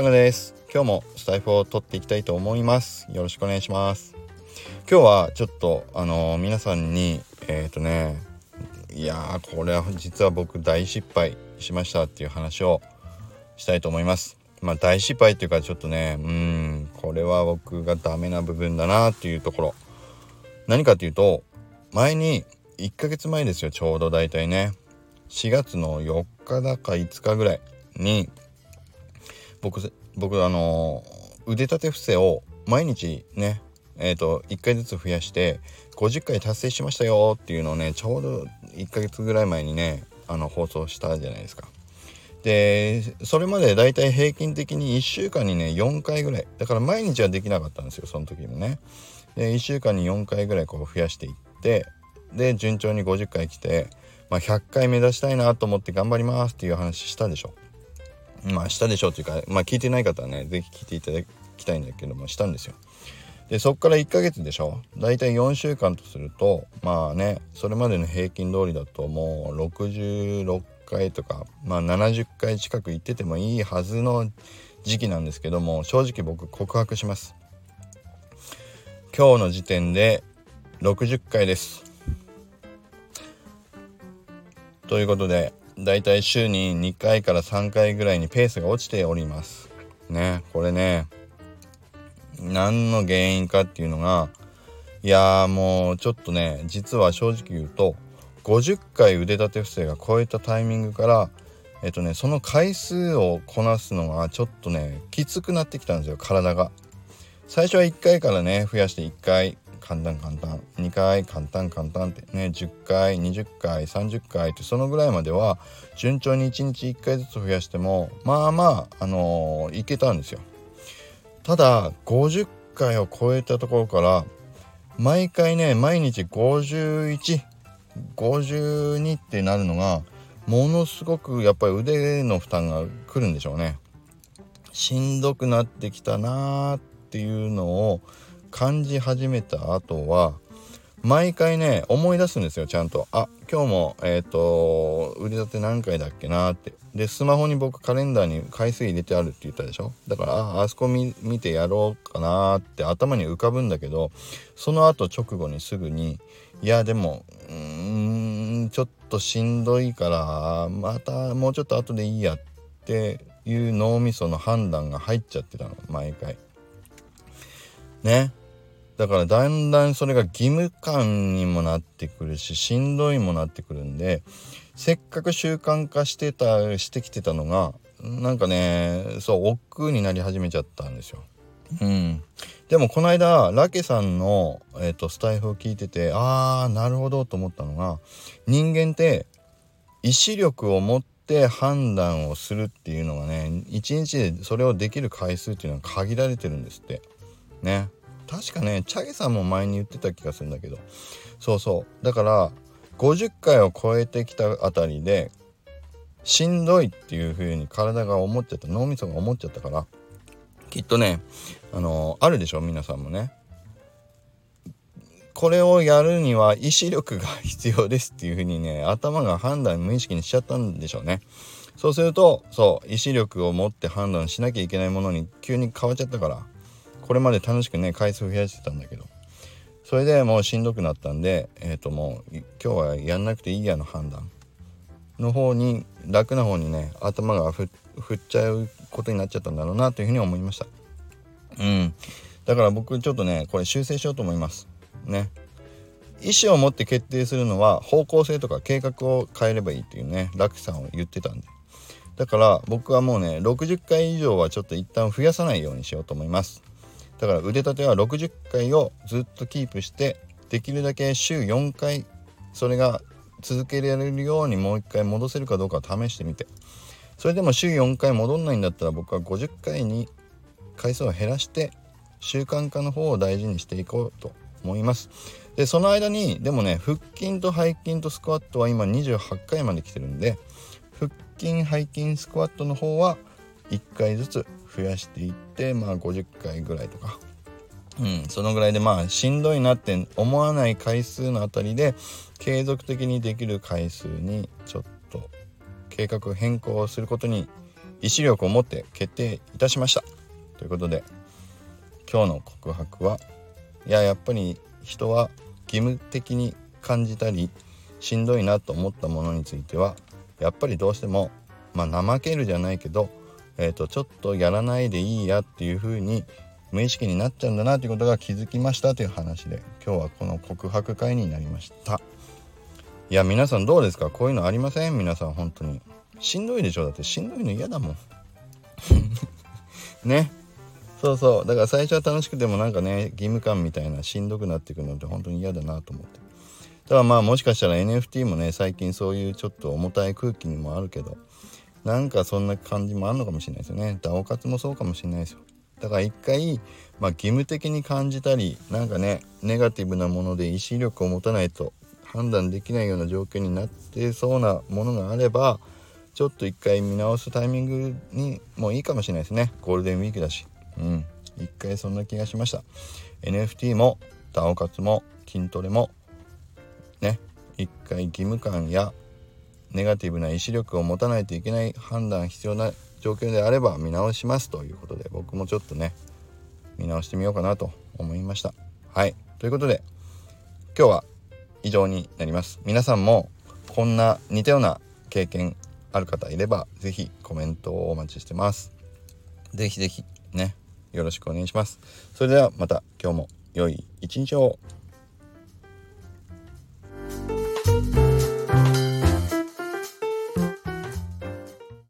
かなです。今日もスタイフを撮っていきたいと思います。よろしくお願いします。今日はちょっとあのー、皆さんにえっ、ー、とねいやこれは実は僕大失敗しましたっていう話をしたいと思います。まあ大失敗っていうかちょっとねうんこれは僕がダメな部分だなっていうところ。何かっていうと前に1ヶ月前ですよちょうどだいたいね。4月の4日だか5日ぐらいに僕僕あの腕立て伏せを毎日ねえーと、1回ずつ増やして50回達成しましたよっていうのをねちょうど1ヶ月ぐらい前にねあの放送したじゃないですか。でそれまでだいたい平均的に1週間にね4回ぐらいだから毎日はできなかったんですよその時もね。で1週間に4回ぐらいこう増やしていってで順調に50回来て、まあ、100回目指したいなと思って頑張りますっていう話したでしょ。まあしたでしょっていうか、まあ、聞いてない方はね是非聞いていただきたいんだけどもしたんですよ。でそっから1ヶ月でしょ。だいたい4週間とするとまあねそれまでの平均通りだともう66回とかまあ70回近く行っててもいいはずの時期なんですけども正直僕告白します。今日の時点で60回です。ということでだいたい週に2回から3回ぐらいにペースが落ちております。ねこれね何の原因かっていうのがいやもうちょっとね実は正直言うと50回腕立て伏せが超えたタイミングからえっとねその回数をこなすのがちょっとねきつくなってきたんですよ体が。最初は1回からね増やして1回。簡単簡単。2回簡単簡単って。ね10回20回30回ってそのぐらいまでは順調に1日1回ずつ増やしてもまあまああのー、いけたんですよ。ただ50回を超えたところから毎回ね毎日5152ってなるのがものすごくやっぱり腕の負担がくるんでしょうね。しんどくなってきたなーっていうのを感じ始めた後は毎回ね思い出すんですよちゃんと。あ今日もえっ、ー、と腕立て何回だっけなって。でスマホに僕カレンダーに回数入れてあるって言ったでしょ？だからああそこ見てやろうかなって頭に浮かぶんだけどその後直後にすぐにいやでもうーんちょっとしんどいからまたもうちょっと後でいいやっていう脳みその判断が入っちゃってたの毎回。ね。だからだんだんそれが義務感にもなってくるししんどいもなってくるんでせっかく習慣化してたしてきてたのがなんかねそう億劫になり始めちゃったんですよ。うん、でもこの間ラケさんの、えーと、スタイフを聞いててああなるほどと思ったのが人間って意志力を持って判断をするっていうのがね一日でそれをできる回数っていうのは限られてるんですって。ね。確かねチャゲさんも前に言ってた気がするんだけど。そうそう。だから50回を超えてきたあたりでしんどいっていう風に体が思っちゃった脳みそが思っちゃったからきっとねあのー、あるでしょ皆さんもね。これをやるには意志力が必要ですっていう風にね頭が判断無意識にしちゃったんでしょうね。そうするとそう意志力を持って判断しなきゃいけないものに急に変わっちゃったから。これまで楽しくね回数増やしてたんだけど。それでもうしんどくなったんでえっ、ー、ともう今日はやんなくていいやの判断の方に楽な方にね頭が振っちゃうことになっちゃったんだろうなというふうに思いました。うん。だから僕ちょっとねこれ修正しようと思います。ね。意思を持って決定するのは方向性とか計画を変えればいいっていうね楽さんを言ってたんで。だから僕はもうね60回以上はちょっと一旦増やさないようにしようと思います。だから腕立ては60回をずっとキープしてできるだけ週4回それが続けられるようにもう一回戻せるかどうか試してみて。それでも週4回戻んないんだったら僕は50回に回数を減らして習慣化の方を大事にしていこうと思います。でその間にでもね腹筋と背筋とスクワットは今28回まで来てるんで腹筋背筋スクワットの方は1回ずつ増やしていってまあ50回ぐらいとか、うん、そのぐらいでまあしんどいなって思わない回数のあたりで継続的にできる回数にちょっと計画変更することに意志力を持って決定いたしました。ということで今日の告白はいややっぱり人は義務的に感じたりしんどいなと思ったものについてはやっぱりどうしてもまあ怠けるじゃないけど、えーと、ちょっとやらないでいいやっていう風に無意識になっちゃうんだなということが気づきましたという話で今日はこの告白会になりました。いや皆さんどうですか？こういうのありません？皆さん本当にしんどいでしょ？だってしんどいの嫌だもん。ね。そうそう。だから最初は楽しくてもなんかね義務感みたいなしんどくなっていくのって本当に嫌だなと思って。ただまあもしかしたら NFT もね最近そういうちょっと重たい空気にもあるけどなんかそんな感じもあるのかもしれないですよね。DAO 活もそうかもしれないですよ。だから一回、まあ、義務的に感じたりなんかねネガティブなもので意志力を持たないと判断できないような状況になってそうなものがあればちょっと一回見直すタイミングにもいいかもしれないですね。ゴールデンウィークだし。うん。一回そんな気がしました。NFT も DAO 活も筋トレもね。一回義務感やネガティブな意志力を持たないといけない判断必要な状況であれば見直しますということで僕もちょっとね見直してみようかなと思いました。はい。ということで今日は以上になります。皆さんもこんな似たような経験ある方いれば是非コメントをお待ちしてます。是非是非ねよろしくお願いします。それではまた今日も良い一日を。